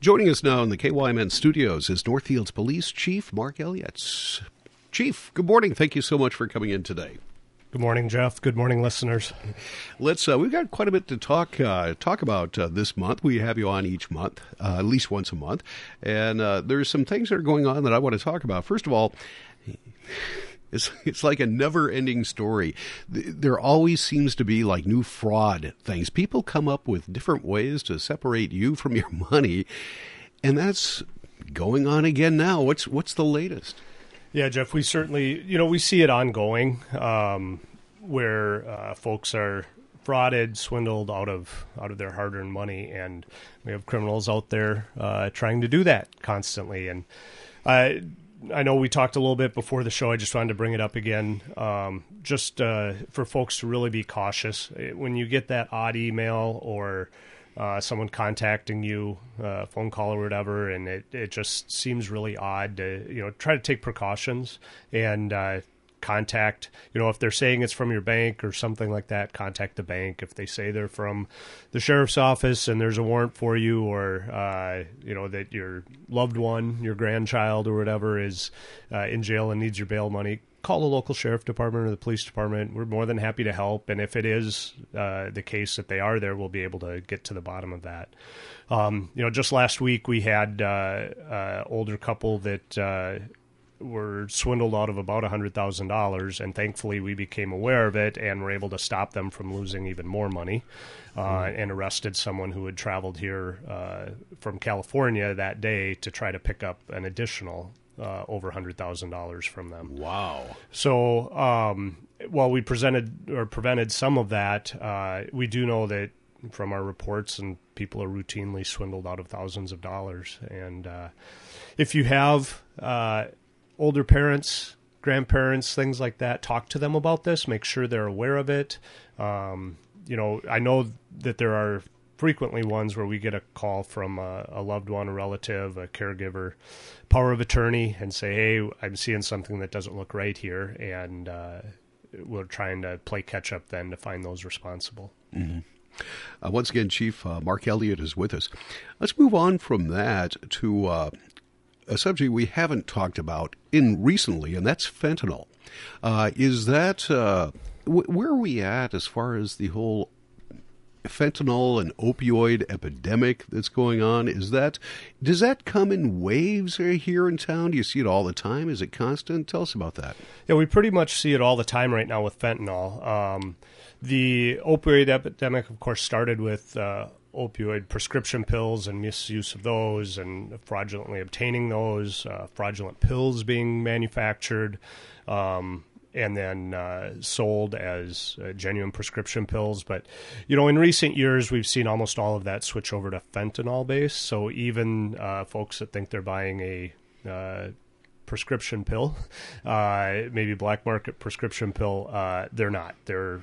Joining us now in the KYMN studios is Northfields Police Chief Mark Elliott. Chief, good morning. Thank you so much for coming in today. Good morning, Jeff. Good morning, listeners. Let's. Uh, we've got quite a bit to talk uh, talk about uh, this month. We have you on each month, uh, at least once a month, and uh, there's some things that are going on that I want to talk about. First of all. It's, it's like a never ending story. There always seems to be like new fraud things. People come up with different ways to separate you from your money, and that's going on again now. What's what's the latest? Yeah, Jeff, we certainly, you know, we see it ongoing um, where uh, folks are frauded, swindled out of out of their hard-earned money, and we have criminals out there uh, trying to do that constantly. And I, I know we talked a little bit before the show. I just wanted to bring it up again, um, just uh, for folks to really be cautious when you get that odd email or uh, someone contacting you, uh, phone call or whatever, and it, it just seems really odd to you know try to take precautions and uh, contact you know if they're saying it's from your bank or something like that contact the bank if they say they're from the sheriff's office and there's a warrant for you or uh, you know that your loved one your grandchild or whatever is uh, in jail and needs your bail money call the local sheriff department or the police department. We're more than happy to help. And if it is uh, the case that they are there, we'll be able to get to the bottom of that. Um, you know, just last week we had uh, uh, older couple that uh, were swindled out of about $100,000, and thankfully we became aware of it and were able to stop them from losing even more money uh, mm-hmm. and arrested someone who had traveled here uh, from California that day to try to pick up an additional uh, over hundred thousand dollars from them. Wow! So um, while we presented or prevented some of that, uh, we do know that from our reports and people are routinely swindled out of thousands of dollars. And uh, if you have uh, older parents, grandparents, things like that, talk to them about this. Make sure they're aware of it. Um, you know, I know that there are frequently ones where we get a call from a, a, loved one, a relative, a caregiver, power of attorney, and say, "Hey, I'm seeing something that doesn't look right here," and uh, we're trying to play catch up then to find those responsible. Mm-hmm. Uh, once again, Chief uh, Mark Elliott is with us. Let's move on from that to uh, a subject we haven't talked about in recently, and that's fentanyl. Uh, is that uh, w- where are we at as far as the whole fentanyl and opioid epidemic that's going on? Is that does that come in waves here in town? Do you see it all the time? Is it constant? Tell us about that. Yeah we pretty much see it all the time right now with fentanyl. Um, the opioid epidemic of course started with uh, opioid prescription pills and misuse of those and fraudulently obtaining those uh, fraudulent pills being manufactured um, and then uh, sold as uh, genuine prescription pills. But you know, in recent years, we've seen almost all of that switch over to fentanyl base. So even uh, folks that think they're buying a uh, prescription pill, uh, maybe black market prescription pill, uh, they're not. They're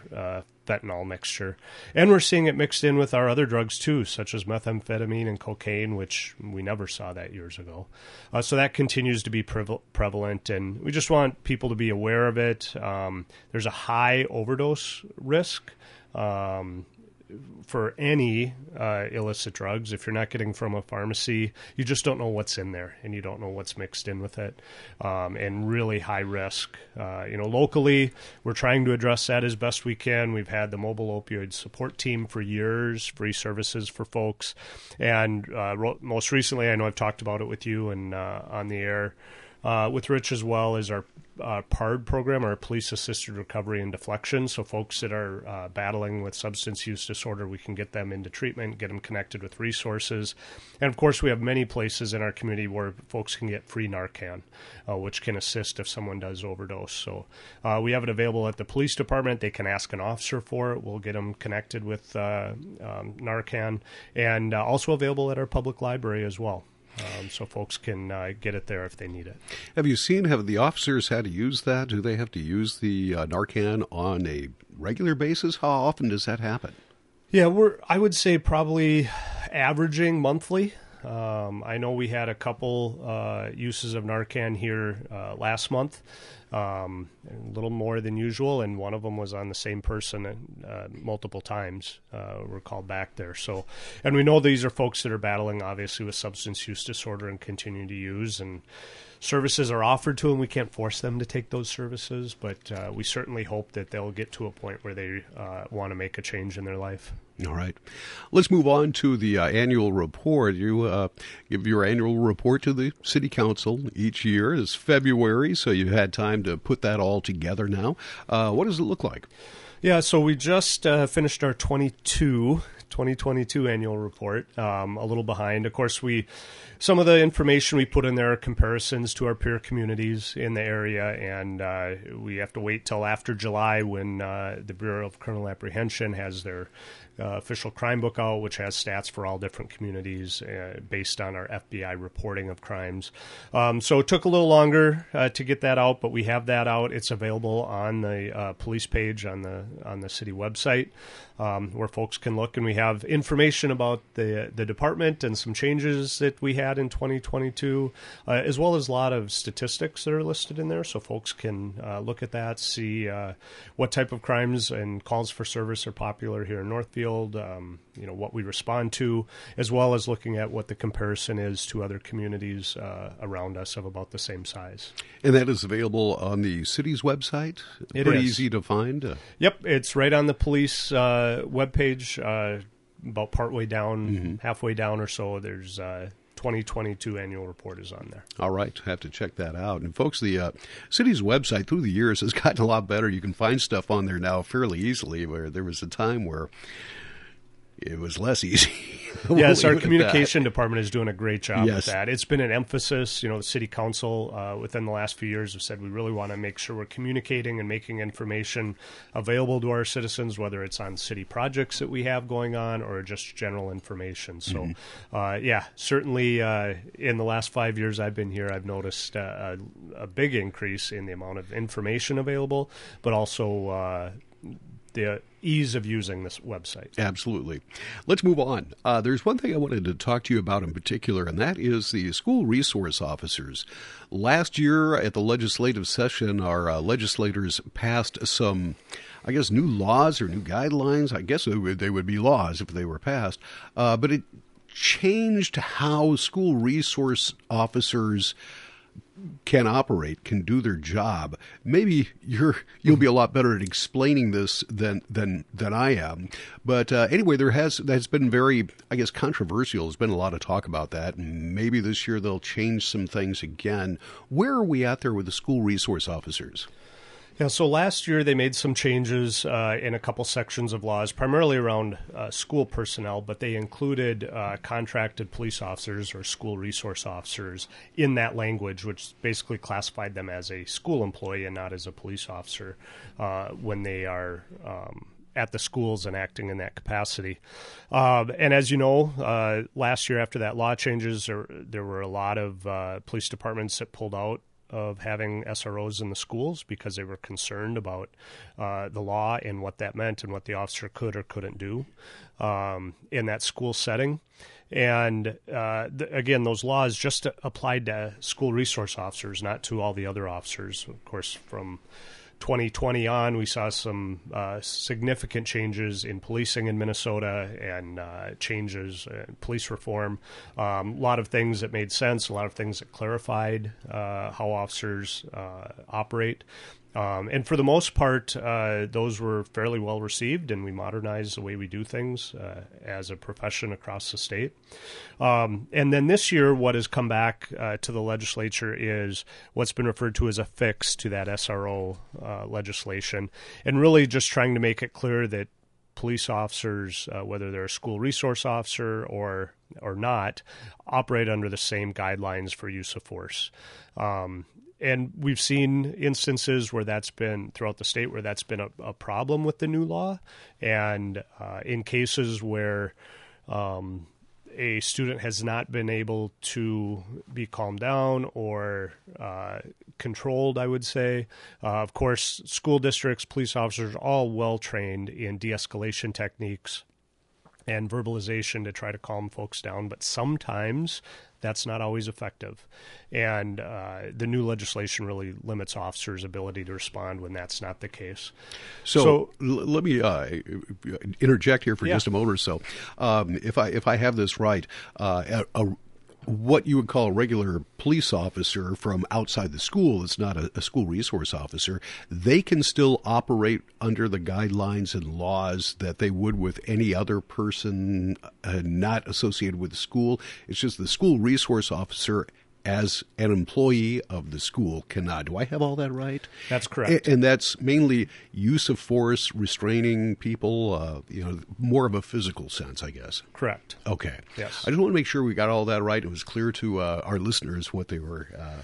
fentanyl mixture. And we're seeing it mixed in with our other drugs too, such as methamphetamine and cocaine, which we never saw that years ago. Uh, so that continues to be prevalent, and we just want people to be aware of it. Um, there's a high overdose risk. Um, for any uh, illicit drugs. If you're not getting from a pharmacy, you just don't know what's in there, and you don't know what's mixed in with it, um, and really high risk. Uh, you know, locally, we're trying to address that as best we can. We've had the mobile opioid support team for years, free services for folks, and uh, ro- most recently, I know I've talked about it with you and uh, on the air. Uh, with Rich as well is our uh, PARD program, our police assisted recovery and deflection. So, folks that are uh, battling with substance use disorder, we can get them into treatment, get them connected with resources. And of course, we have many places in our community where folks can get free Narcan, uh, which can assist if someone does overdose. So, uh, we have it available at the police department. They can ask an officer for it. We'll get them connected with uh, um, Narcan, and also available at our public library as well um, so folks can uh, get it there if they need it. Have you seen? Have the officers had to use that? Do they have to use the uh, Narcan on a regular basis? How often does that happen? Yeah, we're. I would say probably averaging monthly. Um, I know we had a couple uh, uses of Narcan here uh, last month, um, a little more than usual, and one of them was on the same person uh, multiple times. Uh, were called back there. So, and we know these are folks that are battling obviously with substance use disorder and continue to use and services are offered to them. We can't force them to take those services, but uh, we certainly hope that they'll get to a point where they uh, want to make a change in their life. All right. Let's move on to the uh, annual report. You uh, give your annual report to the City Council each year. It's February, so you've had time to put that all together now. Uh, what does it look like? Yeah, so we just uh, finished our 22 2022 annual report. Um, a little behind, of course. We some of the information we put in there are comparisons to our peer communities in the area, and uh, we have to wait till after July when uh, the Bureau of Criminal Apprehension has their uh, official crime book out, which has stats for all different communities uh, based on our FBI reporting of crimes. Um, so it took a little longer uh, to get that out, but we have that out. It's available on the uh, police page on the on the city website um, where folks can look, and we have information about the the department and some changes that we had in 2022, uh, as well as a lot of statistics that are listed in there, so folks can uh, look at that, see what type of crimes and calls for service are popular here in Northfield, um, you know what we respond to, as well as looking at what the comparison is to other communities uh, around us of about the same size. And that is available on the city's website. It Pretty is. easy to find. Uh, Yep, it's right on the police uh, webpage, uh, about partway down, halfway down or so. There's uh, 2022 annual report is on there. All right, have to check that out. And folks, the uh, city's website through the years has gotten a lot better. You can find stuff on there now fairly easily. Where there was a time where it was less easy. We'll yes, our communication department is doing a great job Yes. with that. It's been an emphasis. You know, the city council uh, within the last few years have said we really want to make sure we're communicating and making information available to our citizens, whether it's on city projects that we have going on or just general information. So, Mm-hmm. uh, yeah, certainly uh, in the last five years I've been here, I've noticed uh, a, a big increase in the amount of information available, but also uh, the ease of using this website. Absolutely. Let's move on. Uh, there's one thing I wanted to talk to you about in particular, and that is the school resource officers. Last year at the legislative session, our uh, legislators passed some, I guess, new laws or new guidelines. I guess they would, they would be laws if they were passed, uh, but it changed how school resource officers can operate, can do their job. Maybe you're you'll be a lot better at explaining this than than than I am. But uh, anyway, there has that's been very, I guess, controversial. There's been a lot of talk about that. Maybe this year they'll change some things again. Where are we at there with the school resource officers? Yeah, so last year they made some changes uh, in a couple sections of laws, primarily around uh, school personnel, but they included uh, contracted police officers or school resource officers in that language, which basically classified them as a school employee and not as a police officer uh, when they are. Um, at the schools and acting in that capacity. Um, and as you know, uh, last year after that law changes, there, there were a lot of uh, police departments that pulled out of having SROs in the schools because they were concerned about uh, the law and what that meant and what the officer could or couldn't do um, in that school setting. And uh, th- again, those laws just applied to school resource officers, not to all the other officers. Of course, from 2020 on, we saw some uh, significant changes in policing in Minnesota and uh, changes in police reform. Um, a lot of things that made sense, a lot of things that clarified uh, how officers uh, operate. Um, and for the most part, uh, those were fairly well received, and we modernized the way we do things uh, as a profession across the state. Um, and then this year, what has come back uh, to the legislature is what's been referred to as a fix to that SRO uh, legislation, and really just trying to make it clear that police officers, uh, whether they're a school resource officer or or not, operate under the same guidelines for use of force. Um, and we've seen instances where that's been throughout the state where that's been a, a problem with the new law, and uh, in cases where um, a student has not been able to be calmed down or uh, controlled, I would say. Uh, of course, school districts, police officers all well trained in de escalation techniques and verbalization to try to calm folks down, but sometimes that's not always effective. And uh, the new legislation really limits officers' ability to respond when that's not the case. So, so l- let me uh, interject here for yeah. just a moment or so. Um, if I if I have this right, uh, a, a what you would call a regular police officer from outside the school it's not a, a, school resource officer they can still operate under the guidelines and laws that they would with any other person uh, not associated with the school. It's just the school resource officer as an employee of the school cannot. Do I have all that right? That's correct. And, that's mainly use of force, restraining people, uh, you know, more of a physical sense, I guess. Correct. Okay. Yes. I just want to make sure we got all that right. It was clear to uh, our listeners what they were, uh,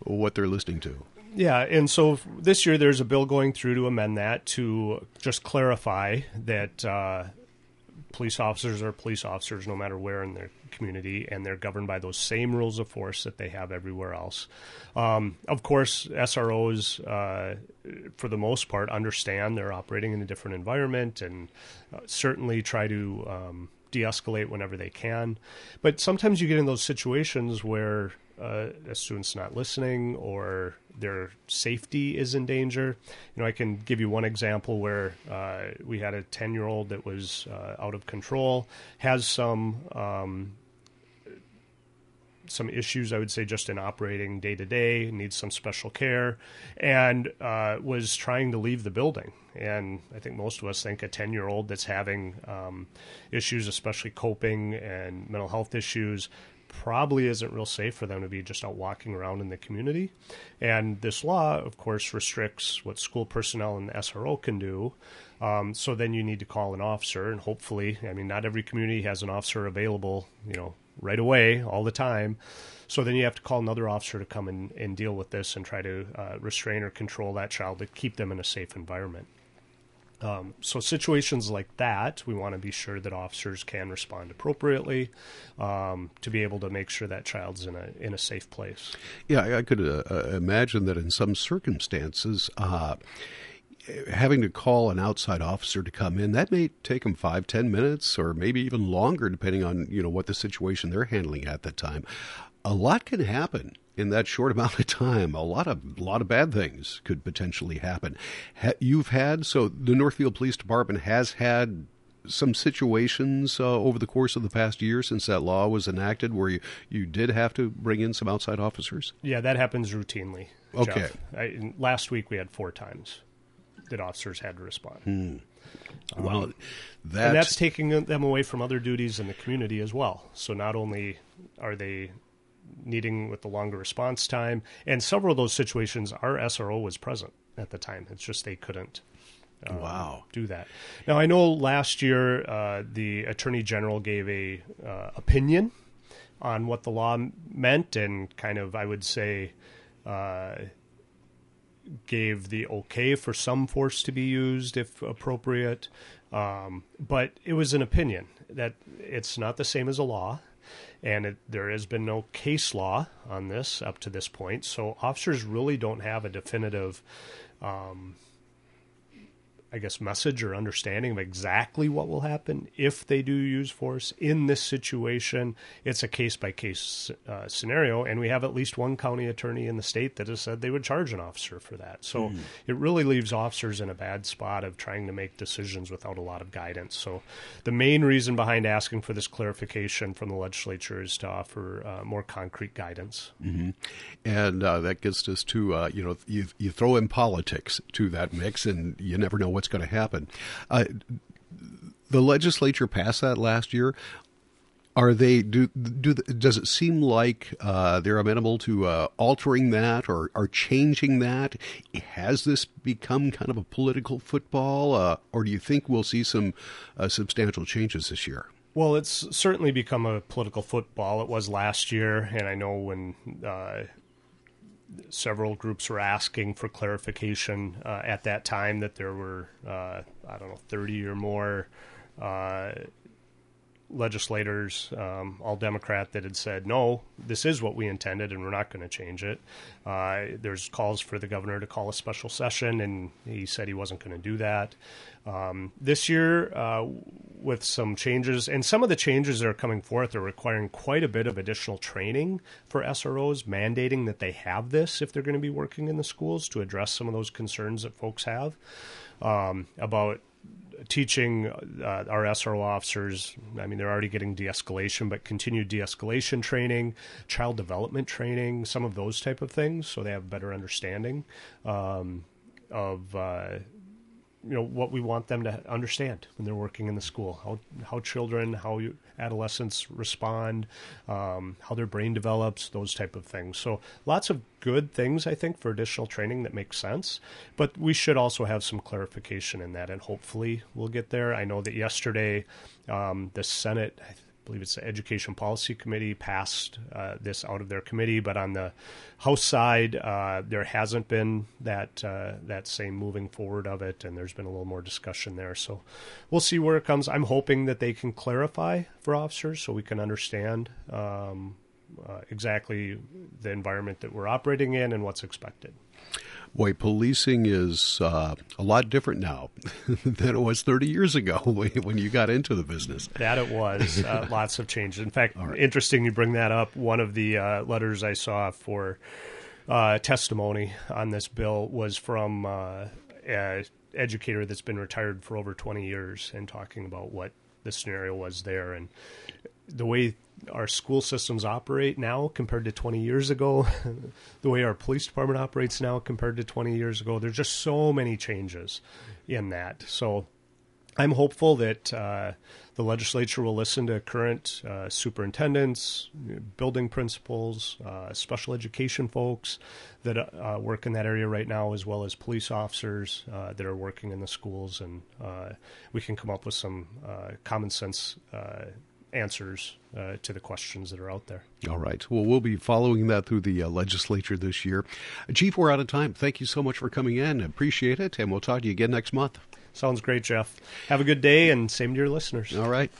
what they're listening to. Yeah, and so this year there's a bill going through to amend that to just clarify that uh, police officers are police officers no matter where in their community, and they're governed by those same rules of force that they have everywhere else. Um, of course, SROs, uh, for the most part, understand they're operating in a different environment and uh, certainly try to um, de escalate whenever they can. But sometimes you get in those situations where uh, a student's not listening or their safety is in danger. You know, I can give you one example where uh, we had a 10 year old that was uh, out of control, has some. Um, some issues, I would say, just in operating day to day, needs some special care, and uh, was trying to leave the building. And I think most of us think a 10 year old that's having um, issues, especially coping and mental health issues, probably isn't real safe for them to be just out walking around in the community. And this law, of course, restricts what school personnel and the SRO can do. Um, so then you need to call an officer, and hopefully, I mean, not every community has an officer available, you know, right away all the time. So then you have to call another officer to come and, and deal with this and try to uh, restrain or control that child to keep them in a safe environment. Um, so situations like that, we want to be sure that officers can respond appropriately um, to be able to make sure that child's in a in a safe place. Yeah, I could uh, uh, imagine that in some circumstances. Uh, having to call an outside officer to come in that may take them five ten minutes or maybe even longer depending on you know what the situation they're handling at that time a lot can happen in that short amount of time. A lot of a lot of bad things could potentially happen. Ha- you've had so the Northfield Police Department has had some situations uh, over the course of the past year since that law was enacted where you, you did have to bring in some outside officers? Yeah, that happens routinely. Okay. I, last week we had four times that officers had to respond. Hmm. Um, well, that's, and that's taking them away from other duties in the community as well. So not only are they needing with the longer response time. And several of those situations, our SRO was present at the time. It's just they couldn't. Um, wow. Do that. Now I know last year uh, the attorney general gave a uh, opinion on what the law meant, and kind of I would say uh, gave the okay for some force to be used if appropriate. Um, but it was an opinion that it's not the same as a law and it, there has been no case law on this up to this point. So officers really don't have a definitive um, I guess, message or understanding of exactly what will happen if they do use force in this situation. It's a case by case scenario, and we have at least one county attorney in the state that has said they would charge an officer for that. So mm. it really leaves officers in a bad spot of trying to make decisions without a lot of guidance. So the main reason behind asking for this clarification from the legislature is to offer uh, more concrete guidance. Mm-hmm. And uh, that gets us to uh, you know you you throw in politics to that mix, and you never know what what's going to happen. Uh, the legislature passed that last year. Are they do do? Does it seem like uh, they're amenable to uh, altering that or, or changing that? Has this become kind of a political football, uh, or do you think we'll see some uh, substantial changes this year? Well, it's certainly become a political football. It was last year, and I know when uh, several groups were asking for clarification uh, at that time that there were uh, I don't know 30 or more uh, legislators, um, all Democrat, that had said, no, this is what we intended and we're not going to change it. Uh, there's calls for the governor to call a special session, and he said he wasn't going to do that. Um, this year, uh, with some changes, and some of the changes that are coming forth are requiring quite a bit of additional training for SROs, mandating that they have this if they're going to be working in the schools to address some of those concerns that folks have um, about teaching uh, our SRO officers. I mean, they're already getting de-escalation, but continued de-escalation training, child development training, some of those type of things, so they have a better understanding um, of. Uh, you know what we want them to understand when they're working in the school. How how children how you, adolescents respond um, how their brain develops those type of things. So lots of good things i think for additional training that makes sense. But we should also have some clarification in that and hopefully we'll get there. I know that yesterday um, the senate believe it's the Education Policy Committee passed uh, this out of their committee, but on the House side, uh, there hasn't been that uh, that same moving forward of it, and there's been a little more discussion there. So we'll see where it comes. I'm hoping that they can clarify for officers so we can understand um, uh, exactly the environment that we're operating in and what's expected. Boy, policing is uh, a lot different now than it was 30 years ago when you got into the business. That it was. Uh, lots of changes. In fact, right. interesting you bring that up. One of the uh, letters I saw for uh, testimony on this bill was from uh, an educator that's been retired for over 20 years and talking about what the scenario was there. And the way our school systems operate now compared to 20 years ago, the way our police department operates now compared to 20 years ago. There's just so many changes in that. So I'm hopeful that uh, the legislature will listen to current uh, superintendents, building principals, uh, special education folks that uh, work in that area right now, as well as police officers uh, that are working in the schools, and uh, we can come up with some common sense answers uh, to the questions that are out there. All right. Well, we'll be following that through the uh, legislature this year. Chief, we're out of time. Thank you so much for coming in. Appreciate it. And we'll talk to you again next month. Sounds great, Jeff. Have a good day and same to your listeners. All right.